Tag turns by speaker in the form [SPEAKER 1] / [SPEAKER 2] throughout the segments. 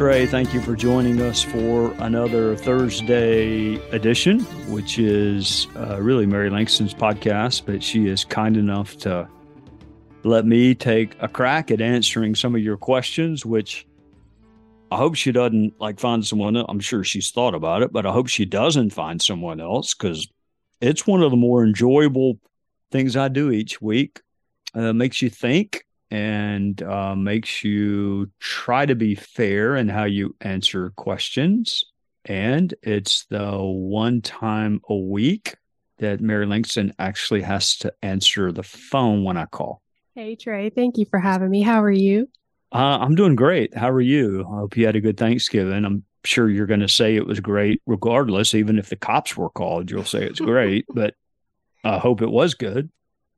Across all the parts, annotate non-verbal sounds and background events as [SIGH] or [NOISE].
[SPEAKER 1] Trey. Thank you for joining us for another Thursday edition, which is uh, really Mary Langston's podcast, but she is kind enough to let me take a crack at answering some of your questions, which I hope she doesn't like find someone else. I'm sure she's thought about it, but I hope she doesn't find someone else because it's one of the more enjoyable things I do each week. Uh, makes you think and uh, makes you try to be fair in how you answer questions. And it's the one time a week that Mary Langston actually has to answer the phone when I call.
[SPEAKER 2] Hey, Trey. Thank you for having me. How are you?
[SPEAKER 1] Uh, I'm doing great. How are you? I hope you had a good Thanksgiving. I'm sure you're going to say it was great, regardless. Even if the cops were called, you'll say it's great, but I hope it was good.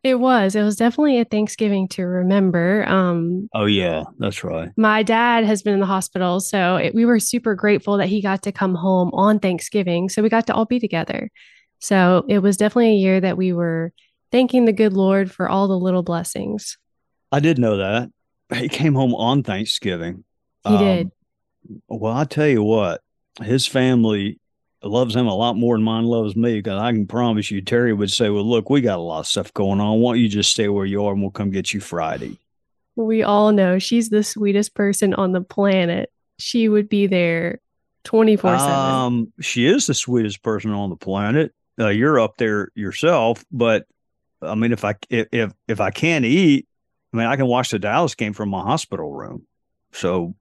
[SPEAKER 2] It was. It was definitely a Thanksgiving to remember. Um,
[SPEAKER 1] Oh, yeah, that's right.
[SPEAKER 2] my dad has been in the hospital, so it, we were super grateful that he got to come home on Thanksgiving. So we got to all be together. So it was definitely a year that we were thanking the good Lord for all the little blessings.
[SPEAKER 1] I did know that. He came home on Thanksgiving.
[SPEAKER 2] He did.
[SPEAKER 1] Well, I tell you what, his family loves him a lot more than mine loves me because I can promise you, Terry would say, Well, look, we got a lot of stuff going on. Why don't you just stay where you are and we'll come get you Friday?
[SPEAKER 2] We all know she's the sweetest person on the planet. She would be there 24 7.
[SPEAKER 1] Um, she is the sweetest person on the planet. Uh, you're up there yourself, but I mean, if I if if, if I can't eat, I mean, I can watch the Dallas game from my hospital room. So,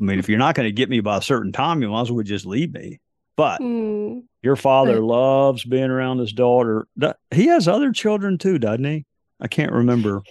[SPEAKER 1] I mean, if you're not going to get me by a certain time, you might as well just leave me. But
[SPEAKER 2] Hmm.
[SPEAKER 1] your father loves being around his daughter. He has other children too, doesn't he? I can't remember.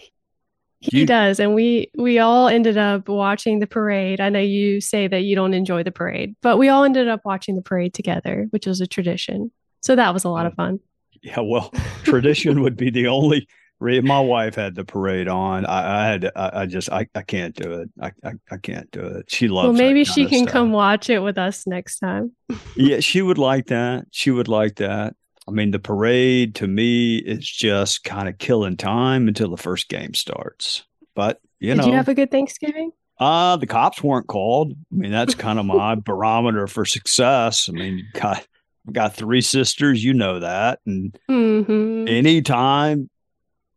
[SPEAKER 2] He
[SPEAKER 1] You-
[SPEAKER 2] does, and we we all ended up watching the parade. I know you say that you don't enjoy the parade, but we all ended up watching the parade together, which was a tradition. So that was a lot of fun.
[SPEAKER 1] Yeah, well, [LAUGHS] tradition would be the only. My wife had the parade on. I, I had. To, I, I just. I, I can't do it. I, I. I can't do it. She loves.
[SPEAKER 2] Well, maybe she can come watch it with us next time. [LAUGHS]
[SPEAKER 1] Yeah, she would like that. She would like that. I mean, the parade to me is just kind of killing time until the first game starts. But you know
[SPEAKER 2] Did
[SPEAKER 1] know,
[SPEAKER 2] you have a good Thanksgiving?
[SPEAKER 1] Uh, the cops weren't called. I mean, that's kind of [LAUGHS] my barometer for success. I mean, got got three sisters, you know that. And
[SPEAKER 2] hmm
[SPEAKER 1] anytime,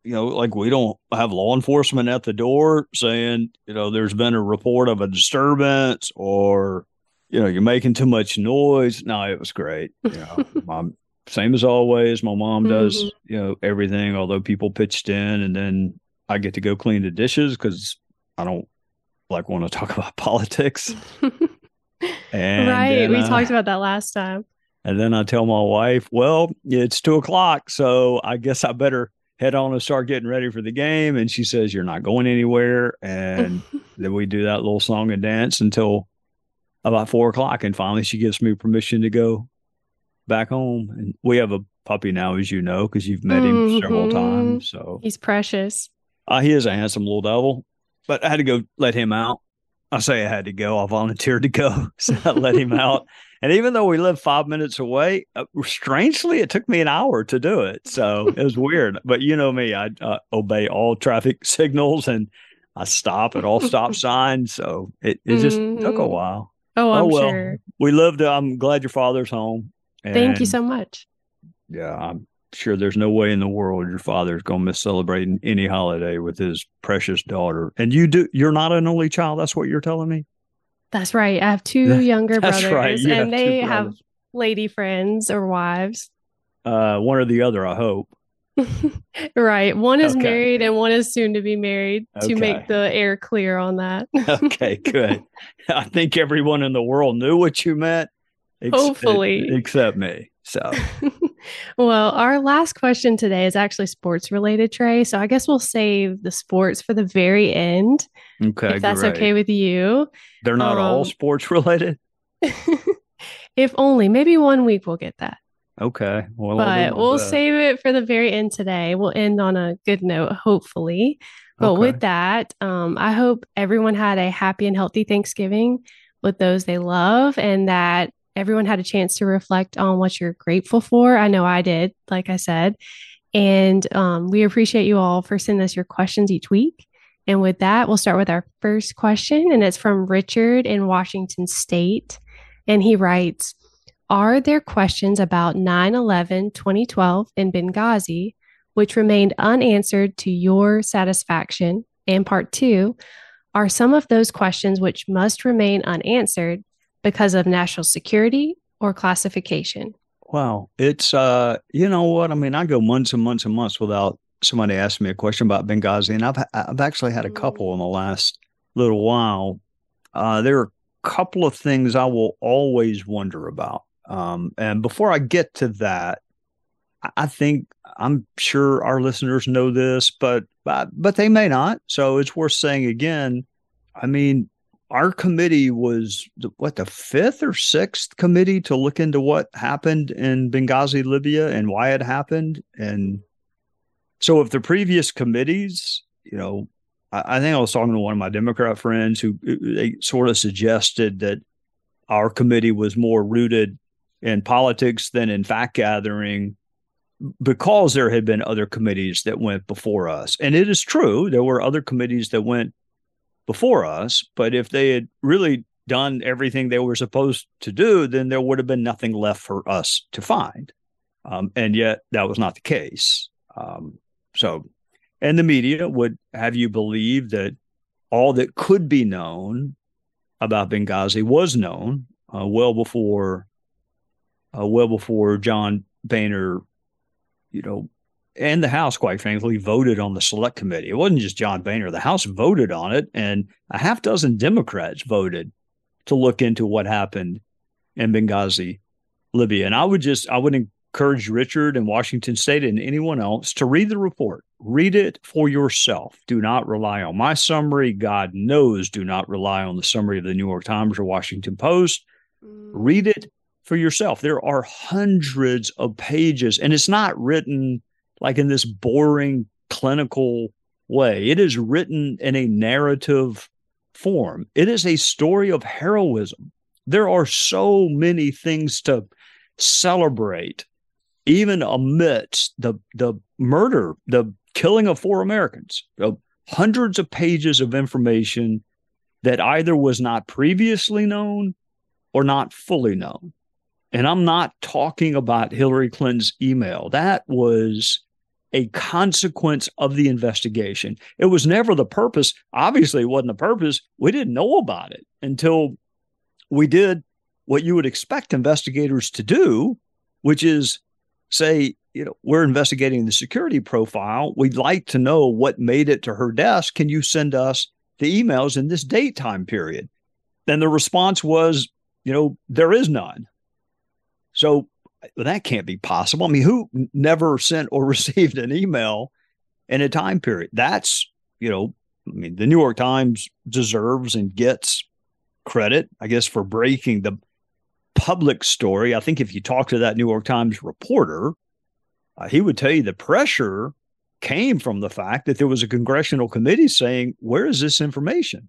[SPEAKER 1] you know, like we don't have law enforcement at the door saying, you know, there's been a report of a disturbance or, you know, you're making too much noise. No, it was great. [LAUGHS] You know, mom, same as always. My mom does,
[SPEAKER 2] Mhm.
[SPEAKER 1] you know, everything, although people pitched in and then I get to go clean the dishes because I don't like want to talk [LAUGHS] about politics. And
[SPEAKER 2] right. we
[SPEAKER 1] uh,
[SPEAKER 2] talked about that last time.
[SPEAKER 1] and then I tell my wife, well, it's two o'clock. So I guess I better head on and start getting ready for the game. And she says, You're not going anywhere. And [LAUGHS] then we do that little song and dance until about four o'clock. And finally, she gives me permission to go back home. And we have a puppy now, as you know, because you've met him several
[SPEAKER 2] Mhm.
[SPEAKER 1] times. So
[SPEAKER 2] He's precious.
[SPEAKER 1] uh, he is a handsome little devil, but I had to go let him out. I say I had to go. I volunteered to go, [LAUGHS] so I let him out. And even though we live five minutes away, uh, strangely, it took me an hour to do it. So it was weird. But you know me, I uh, obey all traffic [LAUGHS] signals and I stop at all stop [LAUGHS] signs. So it, it just took a
[SPEAKER 2] Mhm.
[SPEAKER 1] while.
[SPEAKER 2] Oh, I'm
[SPEAKER 1] oh well,
[SPEAKER 2] sure.
[SPEAKER 1] we lived. I'm glad your father's home.
[SPEAKER 2] Thank you so much.
[SPEAKER 1] Yeah, I'm sure there's no way in the world your father's going to miss celebrating any holiday with his precious daughter. And you do. You're not an only child. That's what you're telling me.
[SPEAKER 2] That's right. I have two younger
[SPEAKER 1] that's
[SPEAKER 2] brothers,
[SPEAKER 1] right. You
[SPEAKER 2] and
[SPEAKER 1] two
[SPEAKER 2] they have lady friends or wives.
[SPEAKER 1] Uh, one or the other, I hope. [LAUGHS]
[SPEAKER 2] Right. One is
[SPEAKER 1] Okay.
[SPEAKER 2] married and one is soon to be married to make the air clear on that. [LAUGHS] [LAUGHS]
[SPEAKER 1] Okay, good. I think everyone in the world knew what you meant. ex-
[SPEAKER 2] Hopefully.
[SPEAKER 1] except me. So
[SPEAKER 2] well, our last question today is actually sports related, Trey. So I guess we'll save the sports for the very end.
[SPEAKER 1] Okay.
[SPEAKER 2] If that's
[SPEAKER 1] great.
[SPEAKER 2] okay with you.
[SPEAKER 1] They're not all
[SPEAKER 2] Um,
[SPEAKER 1] sports [LAUGHS] related. [LAUGHS]
[SPEAKER 2] if only, maybe one week we'll get that.
[SPEAKER 1] Okay. Well,
[SPEAKER 2] but we'll
[SPEAKER 1] best.
[SPEAKER 2] save it for the very end today. We'll end on a good note, hopefully. But
[SPEAKER 1] Okay.
[SPEAKER 2] with that, um, I hope everyone had a happy and healthy Thanksgiving with those they love and that everyone had a chance to reflect on what you're grateful for. I know I did, like I said. And um, we appreciate you all for sending us your questions each week. And with that, we'll start with our first question, and it's from Richard in Washington State. And he writes Are there questions about 9 11 2012 in Benghazi which remained unanswered to your satisfaction? And part two, are some of those questions which must remain unanswered because of national security or classification?
[SPEAKER 1] Wow. It's uh you know what? I mean, I go months and months and months without somebody asking me a question about Benghazi, and I've I've actually had a couple in the last little while. Uh there are a couple of things I will always wonder about. Um and before I get to that, I- I think I'm sure our listeners know this, but but but they may not. So it's worth saying again. I mean, our committee was what the fifth or sixth committee to look into what happened in Benghazi, Libya, and why it happened. And so, if the previous committees, you know, I, I think I was talking to one of my Democrat friends who they sort of suggested that our committee was more rooted in politics than in fact gathering because there had been other committees that went before us. And it is true, there were other committees that went before us, but if they had really done everything they were supposed to do, then there would have been nothing left for us to find. Um, and yet that was not the case. Um, so, and the media would have you believe that all that could be known about Benghazi was known uh, well before, uh, well before John Boehner, you know, and the House, quite frankly, voted on the select committee. It wasn't just John Boehner. The House voted on it, and a half dozen Democrats voted to look into what happened in Benghazi, Libya. And I would just, I would encourage Richard and Washington State and anyone else to read the report. Read it for yourself. Do not rely on my summary. God knows, do not rely on the summary of the New York Times or Washington Post. Mm. Read it for yourself. There are hundreds of pages, and it's not written like in this boring clinical way. It is written in a narrative form. It is a story of heroism. There are so many things to celebrate, even amidst the the murder, the killing of four Americans. Hundreds of pages of information that either was not previously known or not fully known. And I'm not talking about Hillary Clinton's email. That was a consequence of the investigation. It was never the purpose. Obviously, it wasn't the purpose. We didn't know about it until we did what you would expect investigators to do, which is say, you know, we're investigating the security profile. We'd like to know what made it to her desk. Can you send us the emails in this date time period? Then the response was, you know, there is none. So that can't be possible. I mean, who never sent or [LAUGHS] received an email in a time period? That's, you know, I mean, the New York Times deserves and gets credit, I guess, for breaking the public story. I think if you talk to that New York Times reporter, uh, he would tell you the pressure came from the fact that there was a congressional committee saying, "Where is this information?"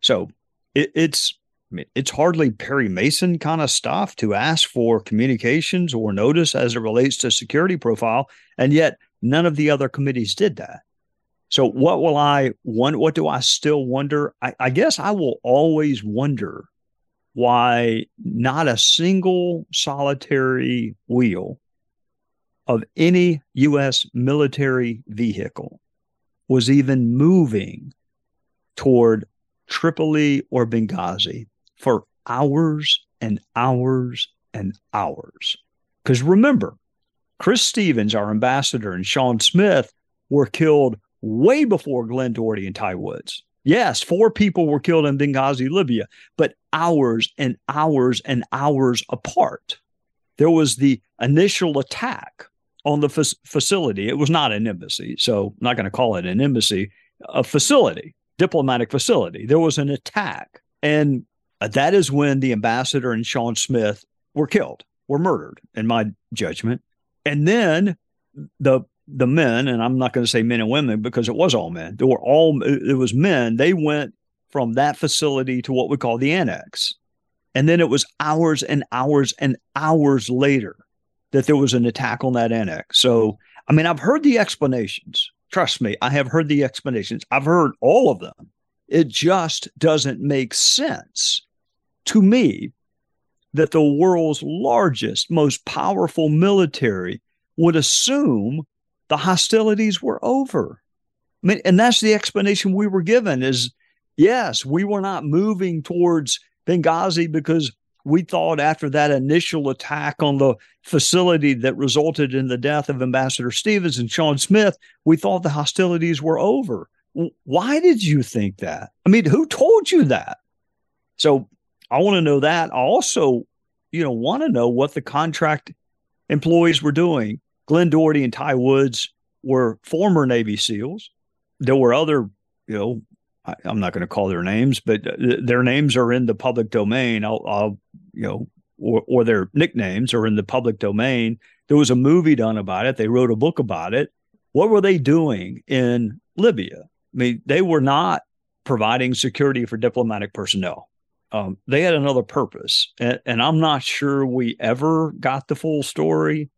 [SPEAKER 1] So it, it's I mean, it's hardly Perry Mason kind of stuff to ask for communications or notice as it relates to security profile, and yet none of the other committees did that. So what will I want? What do I still wonder? I, I guess I will always wonder why not a single solitary wheel of any U.S. military vehicle was even moving toward Tripoli or Benghazi for hours and hours and hours. Because remember, Chris Stevens, our ambassador, and Sean Smith were killed way before Glenn Doherty and Ty Woods. Yes, four people were killed in Benghazi, Libya, but hours and hours and hours apart. there was the initial attack on the facility. It was not an embassy, so I'm not going to call it an embassy, a facility, diplomatic facility. There was an attack. And Uh, that is when the ambassador and Sean Smith were killed, were murdered, in my judgment. And then the the men, and I'm not going to say men and women because it was all men. There were all it was men. They went from that facility to what we call the annex. And then it was hours and hours and hours later that there was an attack on that annex. So, I mean, I've heard the explanations. Trust me, I have heard the explanations. I've heard all of them. It just doesn't make sense to me that the world's largest, most powerful military would assume the hostilities were over. I mean, and that's the explanation we were given is yes, we were not moving towards Benghazi because we thought after that initial attack on the facility that resulted in the death of Ambassador Stevens and Sean Smith, we thought the hostilities were over. Why did you think that? I mean, who told you that? So I want to know that. I also, you know, want to know what the contract employees were doing. Glenn Doherty and Ty Woods were former Navy SEALs. There were other, you know, I, am not going to call their names, but uh, their names are in the public domain. I'll, I'll you know, or, or their nicknames are in the public domain. There was a movie done about it. They wrote a book about it. What were they doing in Libya? I mean, they were not providing security for diplomatic personnel. Um, they had another purpose, and, and I'm not sure we ever got the full story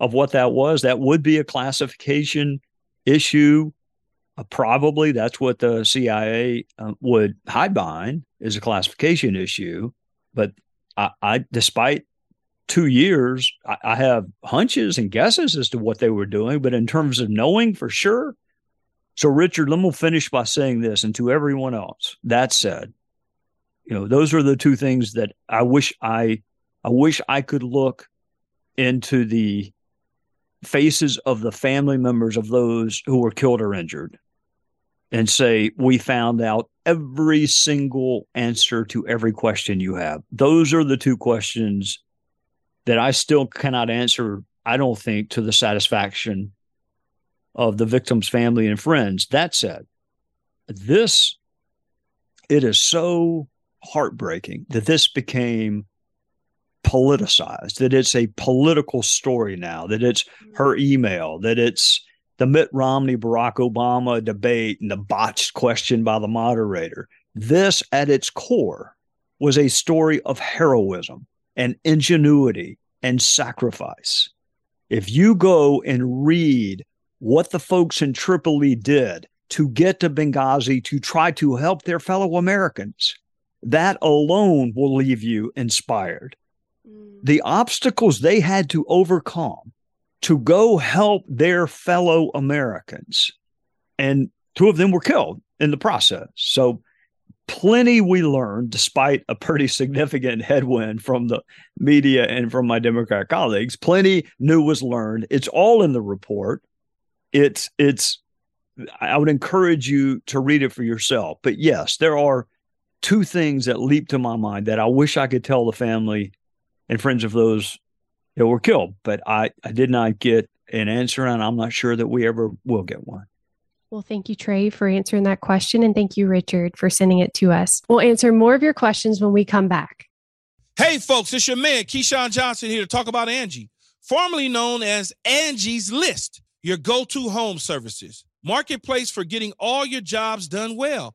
[SPEAKER 1] of what that was. That would be a classification issue uh, probably that's what the CIA uh, would hide behind is a classification issue. But I, I despite two years, I, I, have hunches and guesses as to what they were doing. But in terms of knowing for sure, so Richard, let me finish by saying this, and to everyone else. That said, you know, those are the two things that I wish I, I wish I could look into the faces of the family members of those who were killed or injured and say, We found out every single answer to every question you have. Those are the two questions that I still cannot answer, I don't think, to the satisfaction of the victim's family and friends. That said, this, it is so heartbreaking that this became politicized, that it's a political story now, that it's her mm-hmm. email, that it's the Mitt Romney Barack Obama debate and the botched question by the moderator. This, at its core, was a story of heroism and ingenuity and sacrifice. If you go and read what the folks in Tripoli did to get to Benghazi to try to help their fellow Americans, that alone will leave you inspired. Mm. The obstacles they had to overcome to go help their fellow Americans. And two of them were killed in the process. So, plenty we learned despite a pretty significant [LAUGHS] headwind from the media and from my Democrat colleagues. Plenty new was learned. It's all in the report. It's, it's, I would encourage you to read it for yourself. But yes, there are two things that leap to my mind that I wish I could tell the family and friends of those that were killed. But I, I did not get an answer, and I'm not sure that we ever will get one.
[SPEAKER 2] Well, thank you, Trey, for answering that question. And thank you, Richard, for sending it to us. We'll answer more of your questions when we come back.
[SPEAKER 3] Hey, folks, it's your man, Keyshawn Johnson, here to talk about Angie, formerly known as Angie's List, your go to home services marketplace for getting all your jobs done well.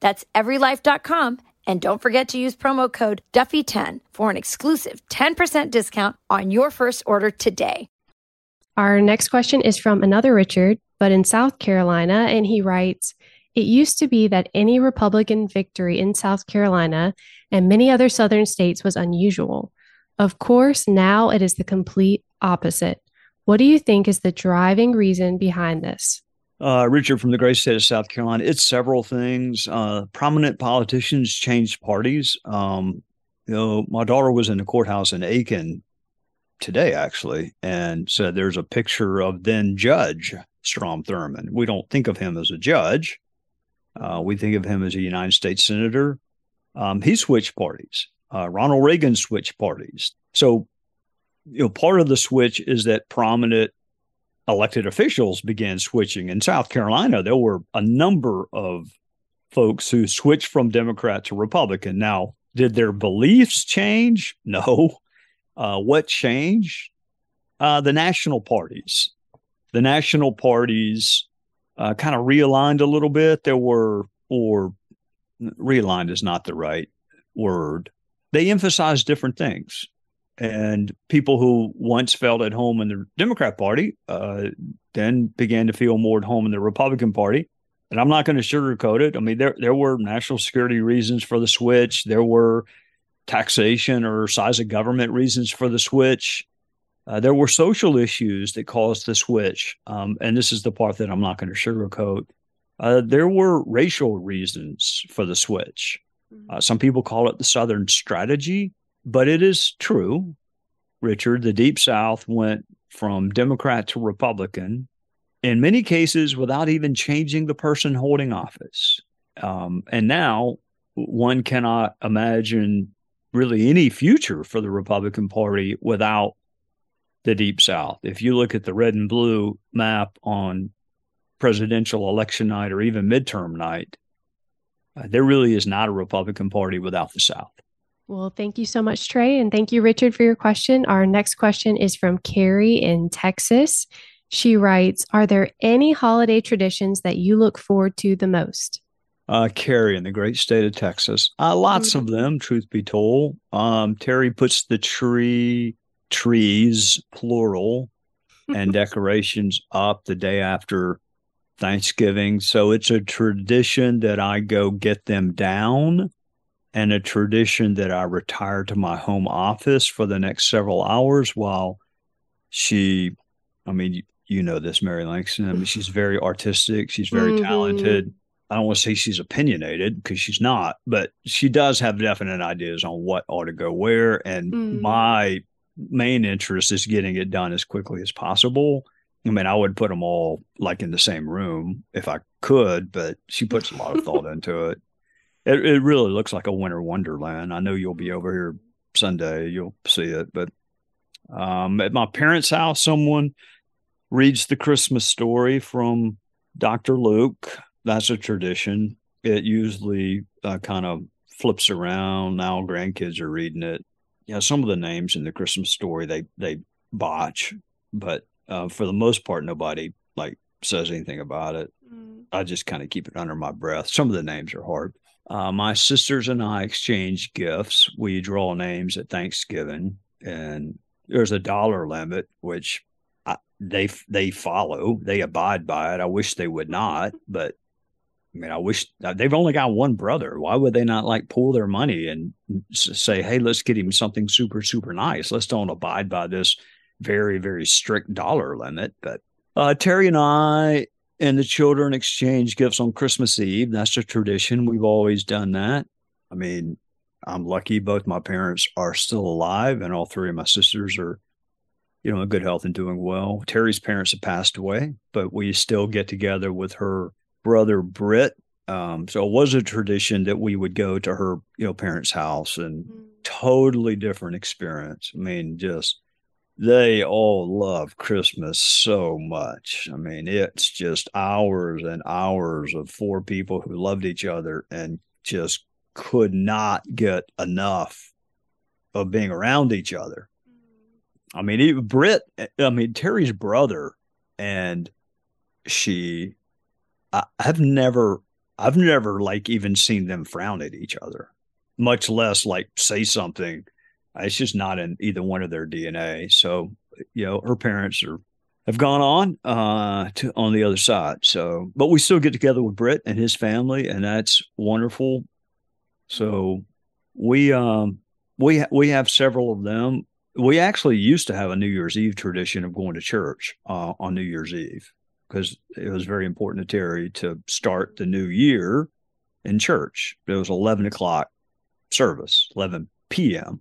[SPEAKER 4] That's everylife.com. And don't forget to use promo code Duffy10 for an exclusive 10% discount on your first order today.
[SPEAKER 2] Our next question is from another Richard, but in South Carolina. And he writes It used to be that any Republican victory in South Carolina and many other Southern states was unusual. Of course, now it is the complete opposite. What do you think is the driving reason behind this?
[SPEAKER 1] Uh, Richard from the great state of South Carolina. It's several things. Uh, prominent politicians changed parties. Um, you know, my daughter was in the courthouse in Aiken today, actually, and said there's a picture of then Judge Strom Thurmond. We don't think of him as a judge. Uh, we think of him as a United States senator. Um, he switched parties. Uh, Ronald Reagan switched parties. So, you know, part of the switch is that prominent elected officials began switching. In South Carolina, there were a number of folks who switched from Democrat to Republican. Now, did their beliefs change? No. [LAUGHS] Uh, what changed? Uh, the national parties. The national parties uh, kind of realigned a little bit. There were, or realigned is not the right word. They emphasized different things and people who once felt at home in the Democrat Party uh, then began to feel more at home in the Republican Party. And I'm not going to sugarcoat it. I mean, there there were national security reasons for the switch. There were taxation or size of government reasons for the switch. Uh, there were social issues that caused the switch. Um, and this is the part that I'm not going to sugarcoat. Uh, there were racial reasons for the switch. Mm-hmm. Uh, some people call it the Southern strategy. But it is true, Richard, the Deep South went from Democrat to Republican in many cases without even changing the person holding office. Um, and now one cannot imagine really any future for the Republican Party without the Deep South. If you look at the red and blue map on presidential election night or even midterm night, uh, there really is not a Republican Party without the South.
[SPEAKER 2] Well, thank you so much, Trey. And thank you, Richard, for your question. Our next question is from Carrie in Texas. She writes Are there any holiday traditions that you look forward to the most?
[SPEAKER 1] Uh, Carrie in the great state of Texas. Uh, lots mm-hmm. of them, truth be told. Um, Terry puts the tree, trees, plural, and [LAUGHS] decorations up the day after Thanksgiving. So it's a tradition that I go get them down and a tradition that I retire to my home office for the next several hours while she, I mean, you know this, Mary Langston. I mean, she's very artistic. She's very mm-hmm. talented. I don't want to say she's opinionated because she's not, but she does have definite ideas on what ought to go where. And mm-hmm. my main interest is getting it done as quickly as possible. I mean, I would put them all like in the same room if I could, but she puts a lot of thought [LAUGHS] into it it, it really looks like a winter wonderland. I know you'll be over here Sunday, you'll see it. But um, at my parents' house, someone reads the Christmas story from Dr. Luke. That's a tradition. It usually uh, kind of flips around. Now grandkids are reading it. Yeah, some of the names in the Christmas story they they botch, but uh, for the most part, nobody like says anything about it. Mm. I just kind of keep it under my breath. Some of the names are hard. Uh, my sisters and I exchange gifts. We draw names at Thanksgiving, and there's a dollar limit, which I, they they follow. They abide by it. I wish they would not, but I mean, I wish uh, they've only got one brother. Why would they not like pull their money and say, "Hey, let's get him something super super nice. Let's don't abide by this very very strict dollar limit." But uh, Terry and I and the children exchange gifts on Christmas Eve. That's a tradition. We've always done that. I mean, I'm lucky both my parents are still alive, and all three of my sisters are, you know, in good health and doing well. Terry's parents have passed away, but we still get together with her brother Britt. Um, so it was a tradition that we would go to her, you know, parents' house and mm. totally different experience. I mean, just they all love Christmas so much. I mean, it's just hours and hours of four people who loved each other and just could not get enough of being around each other. I mean, even Britt, eh, eh, I mean, Terry's brother, and she, I, I've never, I've never like even seen them frown at each other, much less like say something it's just not in either one of their DNA. So, you know, her parents are have gone on uh, to on the other side. So, but we still get together with Britt and his family, and that's wonderful. So, we um we we have several of them. We actually used to have a New Year's Eve tradition of going to church uh, on New Year's Eve because it was very important to Terry to start the new year in church. It was eleven o'clock service, eleven p.m.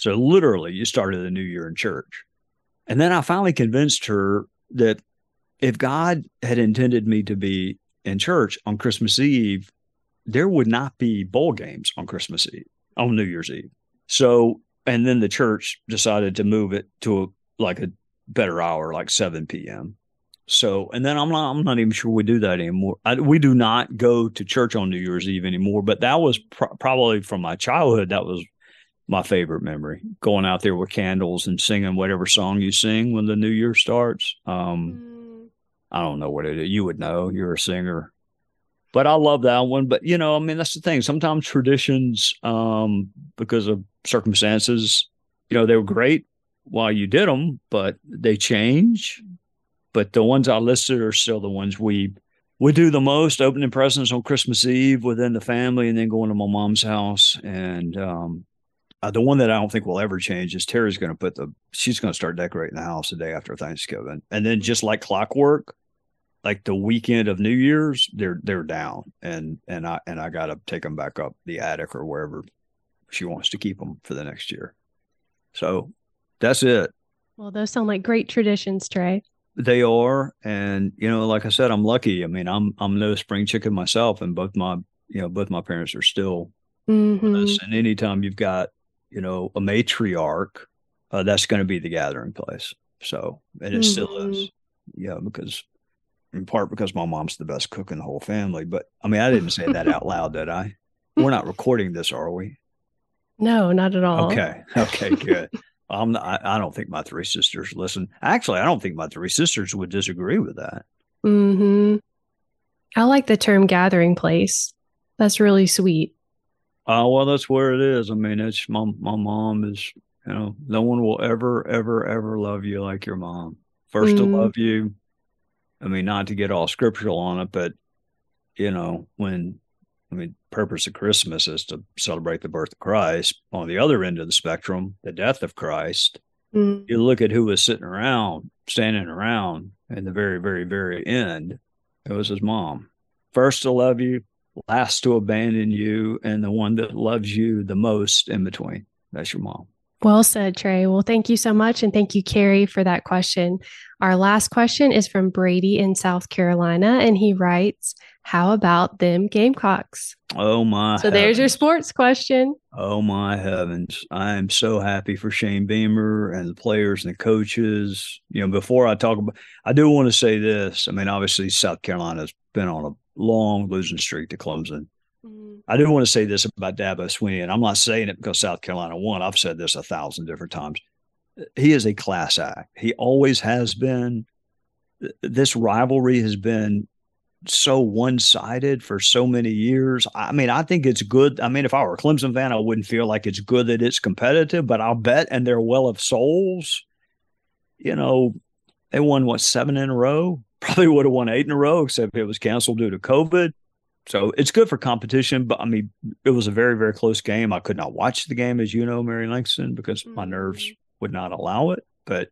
[SPEAKER 1] So literally, you started the new year in church. And then I finally convinced her that if God had intended me to be in church on Christmas Eve, there would not be bowl games on Christmas Eve, on New Year's Eve. So, and then the church decided to move it to a, like a better hour, like 7 p.m. So, and then I'm not, I'm not even sure we do that anymore. I, we do not go to church on New Year's Eve anymore, but that was pr- probably from my childhood. That was my favorite memory going out there with candles and singing whatever song you sing when the new year starts. Um mm. i don't know what it is. You would know. You're a singer. But i love that one. But you know i mean that's the thing. Sometimes traditions um because of circumstances you know they were great while you did them but they change. But the ones i listed are still the ones we we do the most opening presents on christmas eve within the family and then going to my mom's house. And um uh, the one that I don't think will ever change is Terry's going to put the she's going to start decorating the house the day after Thanksgiving, and then just like clockwork, like the weekend of New Year's, they're they're down, and and I and I got to take them back up the attic or wherever she wants to keep them for the next year. So that's it.
[SPEAKER 2] Well, those sound like great traditions, Trey.
[SPEAKER 1] They are, and you know, like I said, I'm lucky. I mean, I'm I'm no spring chicken myself, and both my you know both my parents are still mm-hmm. with us. And anytime you've got you know, a matriarch, uh, that's going to be the gathering place. So, and it mm-hmm. still is, yeah, because in part because my mom's the best cook in the whole family. But I mean, I didn't say that out loud, did I? [LAUGHS] We're not recording this, are we?
[SPEAKER 2] No, not at all.
[SPEAKER 1] Okay. [LAUGHS] Okay. Good. I'm not, I, I don't think my three sisters listen. Actually, I don't think my three sisters would disagree with that.
[SPEAKER 2] Mm-hmm. I like the term gathering place. That's really sweet.
[SPEAKER 1] Uh, well, that's where it is. I mean, it's my my mom is. You know, no one will ever, ever, ever love you like your mom. First mm. to love you. I mean, not to get all scriptural on it, but you know, when I mean, purpose of Christmas is to celebrate the birth of Christ. On the other end of the spectrum, the death of Christ. Mm. You look at who was sitting around, standing around, in the very, very, very end. It was his mom. First to love you, last to abandon you and the one that loves you the most in between. That's your mom.
[SPEAKER 2] Well said, Trey. Well, thank you so much. And thank you, Carrie, for that question. Our last question is from Brady in South Carolina. And he writes, How about them Gamecocks?
[SPEAKER 1] Oh, my.
[SPEAKER 2] So heavens. there's your sports question.
[SPEAKER 1] Oh, my heavens. I am so happy for Shane Beamer and the players and the coaches. You know, before I talk about, I do want to say this. I mean, obviously, South Carolina's been on a long losing streak to Clemson. Mm-hmm. I do want to say this about Dabo Swinney, and I'm not saying it because South Carolina won. I've said this a thousand different times. he is a class act. He always has been. This rivalry has been so one sided for so many years. I mean, I think it's good. I mean, if I were a Clemson fan, I wouldn't feel like it's good that it's competitive, but I'll bet, and they're well of souls. You know, they won what seven in a row. Probably would have won eight in a row, except it was canceled due to COVID. So it's good for competition, but I mean, it was a very, very close game. I could not watch the game, as you know, Mary Langston, because my nerves
[SPEAKER 2] Mm-hmm.
[SPEAKER 1] would not allow it. But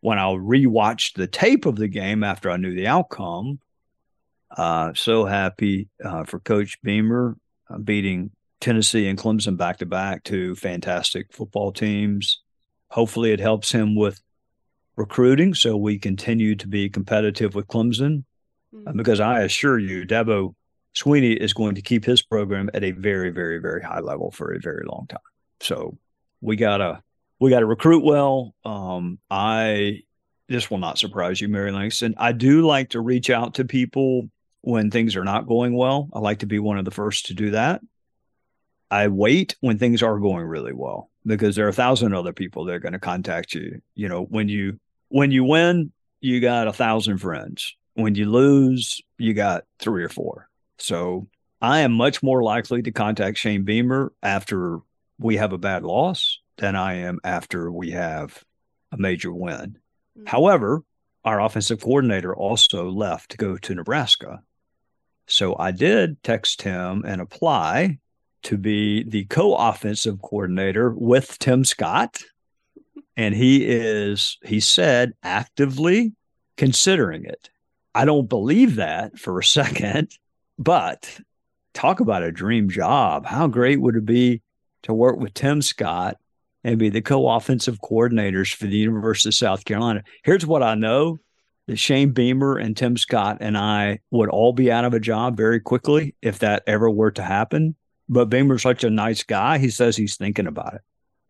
[SPEAKER 1] when I rewatched the tape of the game after I knew the outcome, uh, so happy uh, for Coach Beamer uh, beating Tennessee and Clemson back to back, two fantastic football teams. Hopefully, it helps him with recruiting, so we continue to be competitive with Clemson. Uh, because I assure you, Dabo Swinney is going to keep his program at a very, very, very high level for a very long time. So we gotta we gotta recruit well. Um, I this will not surprise you, Mary Langston. I do like to reach out to people when things are not going well. I like to be one of the first to do that. I wait when things are going really well because there are a thousand other people that are going to contact you. You know, when you when you win, you got a thousand friends. When you lose, you got three or four. So I am much more likely to contact Shane Beamer after we have a bad loss than I am after we have a major win. Mm. However, our offensive coordinator also left to go to Nebraska. So I did text him and apply to be the co offensive coordinator with Tim Scott. And he is, he said, actively considering it. I don't believe that for a [LAUGHS] second, but talk about a dream job. How great would it be to work with Tim Scott and be the co offensive coordinators for the University of South Carolina? Here's what I know that Shane Beamer and Tim Scott and I would all be out of a job very quickly if that ever were to happen. But Beamer's such a nice guy. He says he's thinking about it.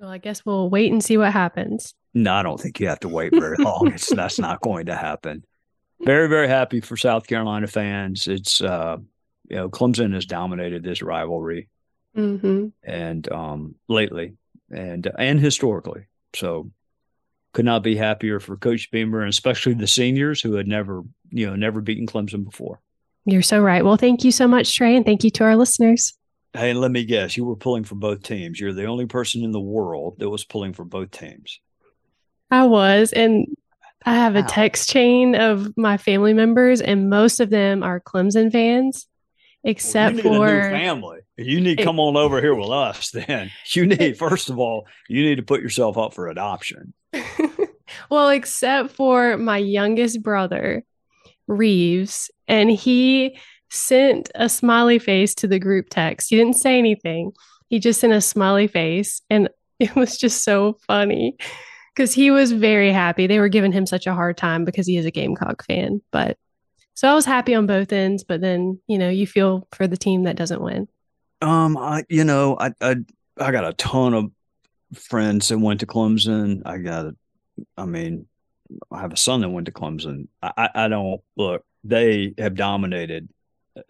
[SPEAKER 2] Well, I guess we'll wait and see what happens.
[SPEAKER 1] No, I don't think you have to wait very long. it's [LAUGHS] that's not going to happen. Very, very happy for South Carolina fans. It's uh you know, Clemson has dominated this rivalry
[SPEAKER 2] hmm
[SPEAKER 1] and um lately and and historically. So could not be happier for Coach Beamer and especially the seniors who had never, you know, never beaten Clemson before.
[SPEAKER 2] You're so right. Well, thank you so much, Trey, and thank you to our listeners.
[SPEAKER 1] Hey, let me guess, you were pulling for both teams. You're the only person in the world that was pulling for both teams.
[SPEAKER 2] I was, and I have a text chain of my family members, and most of them are Clemson fans, except
[SPEAKER 1] you need a new
[SPEAKER 2] for
[SPEAKER 1] family. You need to come on over here with us. Then [LAUGHS] you need, first of all, you need to put yourself up for adoption. [LAUGHS]
[SPEAKER 2] well, except for my youngest brother, Reeves, and he sent a smiley face to the group text. He didn't say anything. He just sent a smiley face, and [LAUGHS] it was just so funny because he was very happy. They were giving him such a hard time because he is a Gamecock fan. But so I was happy on both ends, but then, you know, you feel for the team that doesn't win.
[SPEAKER 1] Um, I, you know, I, I, I got a ton of friends that went to Clemson. I got, I mean, I have a son that went to Clemson. I, I, I don't look. They have dominated.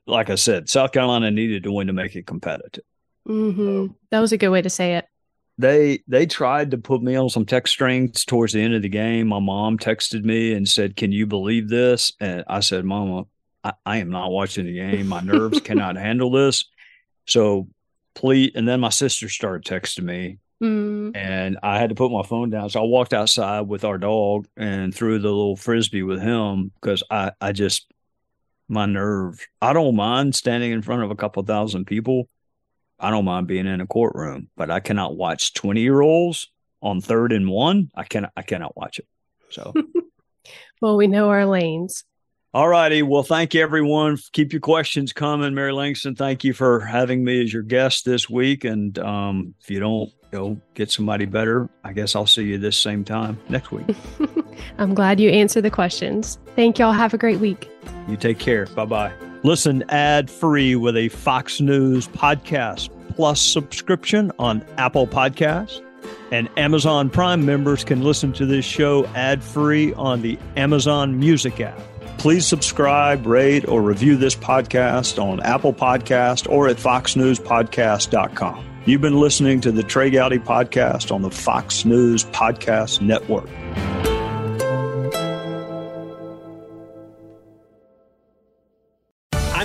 [SPEAKER 1] Like I said, South Carolina needed to win to make it competitive.
[SPEAKER 2] hmm That was a good way to say it.
[SPEAKER 1] they they tried to put me on some text strings towards the end of the game. My mom texted me and said, "Can you believe this?" And I said, "Mama, I, I am not watching the game. My nerves [LAUGHS] cannot handle this." So please. And then my sister started texting me,
[SPEAKER 2] Mm.
[SPEAKER 1] and I had to put my phone down. So I walked outside with our dog and threw the little frisbee with him because I I just my nerves. I don't mind standing in front of a couple thousand people. I don't mind being in a courtroom, but I cannot watch 20 year olds on third and one. I cannot I cannot watch it. So [LAUGHS]
[SPEAKER 2] Well, we know our lanes.
[SPEAKER 1] all righty. Well, thank you everyone. Keep your questions coming. Mary Langston, thank you for having me as your guest this week. And um, if you don't you know, get somebody better, I guess I'll see you this same time next week. [LAUGHS]
[SPEAKER 2] I'm glad you answered the questions. Thank y'all. Have a great week.
[SPEAKER 1] You take care. Bye bye. Listen ad free with a Fox News Podcast Plus subscription on Apple Podcasts. And Amazon Prime members can listen to this show ad free on the Amazon Music app. Please subscribe, rate, or review this podcast on Apple Podcast or at foxnewspodcast.com. You've been listening to the Trey Gowdy podcast on the Fox News Podcast Network.